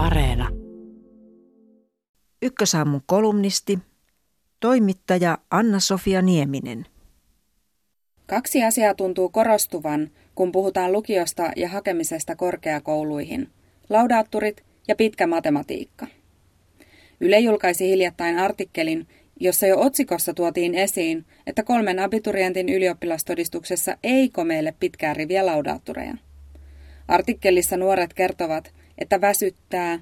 Areena. Ykkösaamun kolumnisti, toimittaja Anna-Sofia Nieminen. Kaksi asiaa tuntuu korostuvan, kun puhutaan lukiosta ja hakemisesta korkeakouluihin. Laudaatturit ja pitkä matematiikka. Yle julkaisi hiljattain artikkelin, jossa jo otsikossa tuotiin esiin, että kolmen abiturientin ylioppilastodistuksessa ei komeille pitkää riviä laudaattureja. Artikkelissa nuoret kertovat, että väsyttää,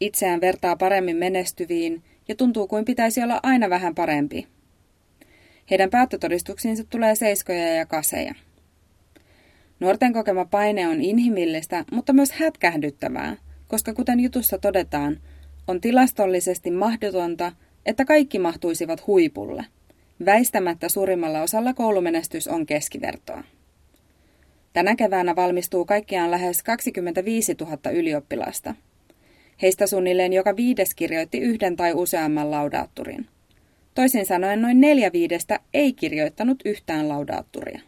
itseään vertaa paremmin menestyviin ja tuntuu kuin pitäisi olla aina vähän parempi. Heidän päättötodistuksiinsa tulee seiskoja ja kaseja. Nuorten kokema paine on inhimillistä, mutta myös hätkähdyttävää, koska kuten jutussa todetaan, on tilastollisesti mahdotonta, että kaikki mahtuisivat huipulle. Väistämättä suurimmalla osalla koulumenestys on keskivertoa. Tänä keväänä valmistuu kaikkiaan lähes 25 000 ylioppilasta. Heistä suunnilleen joka viides kirjoitti yhden tai useamman laudaatturin. Toisin sanoen noin neljä viidestä ei kirjoittanut yhtään laudaatturia.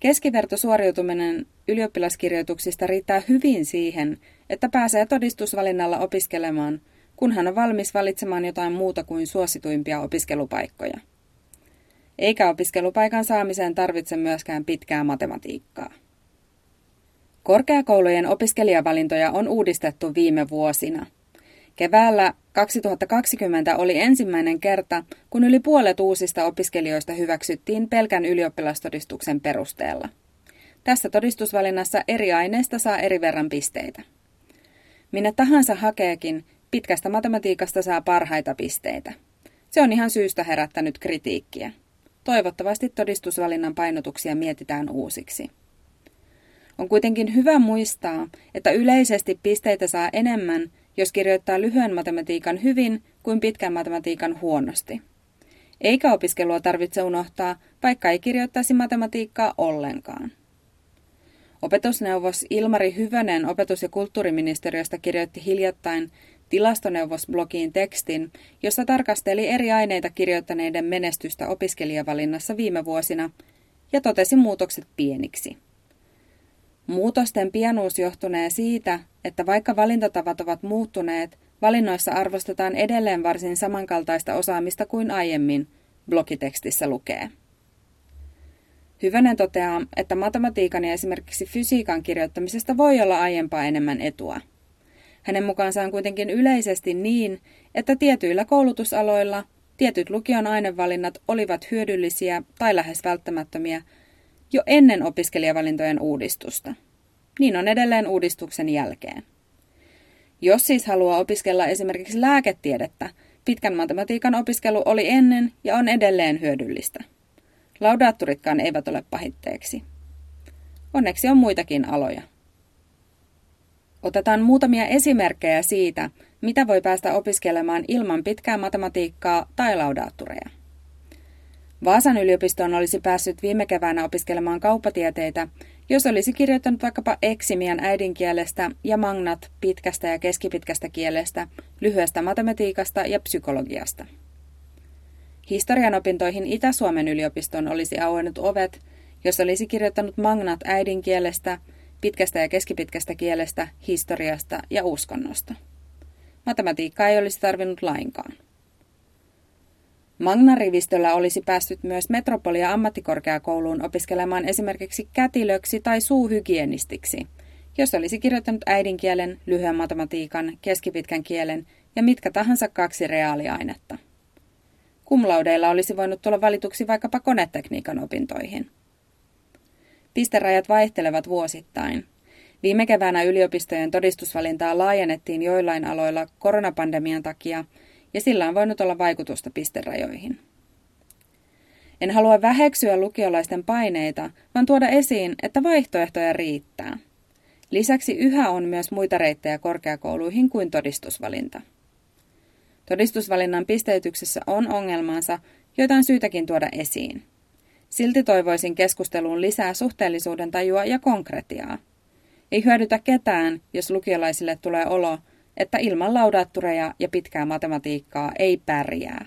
Keskivertosuoriutuminen ylioppilaskirjoituksista riittää hyvin siihen, että pääsee todistusvalinnalla opiskelemaan, kun hän on valmis valitsemaan jotain muuta kuin suosituimpia opiskelupaikkoja. Eikä opiskelupaikan saamiseen tarvitse myöskään pitkää matematiikkaa. Korkeakoulujen opiskelijavalintoja on uudistettu viime vuosina. Keväällä 2020 oli ensimmäinen kerta, kun yli puolet uusista opiskelijoista hyväksyttiin pelkän ylioppilastodistuksen perusteella. Tässä todistusvalinnassa eri aineista saa eri verran pisteitä. Minne tahansa hakeekin, pitkästä matematiikasta saa parhaita pisteitä. Se on ihan syystä herättänyt kritiikkiä. Toivottavasti todistusvalinnan painotuksia mietitään uusiksi. On kuitenkin hyvä muistaa, että yleisesti pisteitä saa enemmän, jos kirjoittaa lyhyen matematiikan hyvin kuin pitkän matematiikan huonosti. Eikä opiskelua tarvitse unohtaa, vaikka ei kirjoittaisi matematiikkaa ollenkaan. Opetusneuvos Ilmari Hyvönen opetus- ja kulttuuriministeriöstä kirjoitti hiljattain tilastoneuvosblogiin tekstin, jossa tarkasteli eri aineita kirjoittaneiden menestystä opiskelijavalinnassa viime vuosina ja totesi muutokset pieniksi. Muutosten pienuus johtunee siitä, että vaikka valintatavat ovat muuttuneet, valinnoissa arvostetaan edelleen varsin samankaltaista osaamista kuin aiemmin, blogitekstissä lukee. Hyvönen toteaa, että matematiikan ja esimerkiksi fysiikan kirjoittamisesta voi olla aiempaa enemmän etua. Hänen mukaansa on kuitenkin yleisesti niin, että tietyillä koulutusaloilla tietyt lukion ainevalinnat olivat hyödyllisiä tai lähes välttämättömiä jo ennen opiskelijavalintojen uudistusta. Niin on edelleen uudistuksen jälkeen. Jos siis haluaa opiskella esimerkiksi lääketiedettä, pitkän matematiikan opiskelu oli ennen ja on edelleen hyödyllistä. Laudaatturitkaan eivät ole pahitteeksi. Onneksi on muitakin aloja. Otetaan muutamia esimerkkejä siitä, mitä voi päästä opiskelemaan ilman pitkää matematiikkaa tai laudaattureja. Vaasan yliopistoon olisi päässyt viime keväänä opiskelemaan kauppatieteitä, jos olisi kirjoittanut vaikkapa eksimian äidinkielestä ja magnat pitkästä ja keskipitkästä kielestä, lyhyestä matematiikasta ja psykologiasta. Historian opintoihin Itä-Suomen yliopiston olisi auennut ovet, jos olisi kirjoittanut magnat äidinkielestä, pitkästä ja keskipitkästä kielestä, historiasta ja uskonnosta. Matematiikkaa ei olisi tarvinnut lainkaan. Magna-rivistöllä olisi päässyt myös Metropolia ammattikorkeakouluun opiskelemaan esimerkiksi kätilöksi tai suuhygienistiksi, jos olisi kirjoittanut äidinkielen, lyhyen matematiikan, keskipitkän kielen ja mitkä tahansa kaksi reaaliainetta. Kumlaudeilla olisi voinut tulla valituksi vaikkapa konetekniikan opintoihin. Pisterajat vaihtelevat vuosittain. Viime keväänä yliopistojen todistusvalintaa laajennettiin joillain aloilla koronapandemian takia, ja sillä on voinut olla vaikutusta pisterajoihin. En halua väheksyä lukiolaisten paineita, vaan tuoda esiin, että vaihtoehtoja riittää. Lisäksi yhä on myös muita reittejä korkeakouluihin kuin todistusvalinta. Todistusvalinnan pisteytyksessä on ongelmansa, joita on syytäkin tuoda esiin. Silti toivoisin keskusteluun lisää suhteellisuuden tajua ja konkretiaa. Ei hyödytä ketään, jos lukiolaisille tulee olo, että ilman laudaattureja ja pitkää matematiikkaa ei pärjää.